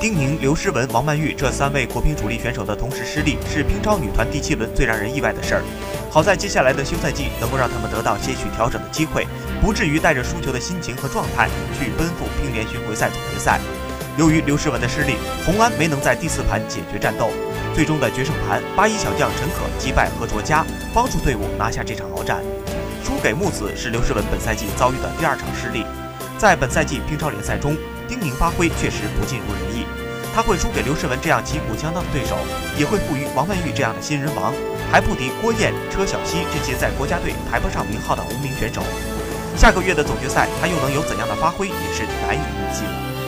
丁宁、刘诗雯、王曼玉这三位国乒主力选手的同时失利，是乒超女团第七轮最让人意外的事儿。好在接下来的休赛季能够让他们得到些许调整的机会，不至于带着输球的心情和状态去奔赴乒联巡回赛总决赛。由于刘诗雯的失利，红安没能在第四盘解决战斗，最终的决胜盘，八一小将陈可击败何卓佳，帮助队伍拿下这场鏖战。输给木子是刘诗雯本赛季遭遇的第二场失利。在本赛季乒超联赛中，丁宁发挥确实不尽如人意。他会输给刘诗雯这样旗鼓相当的对手，也会负于王曼玉这样的新人王，还不敌郭燕、车晓曦这些在国家队排不上名号的无名选手。下个月的总决赛，他又能有怎样的发挥，也是难以预计了。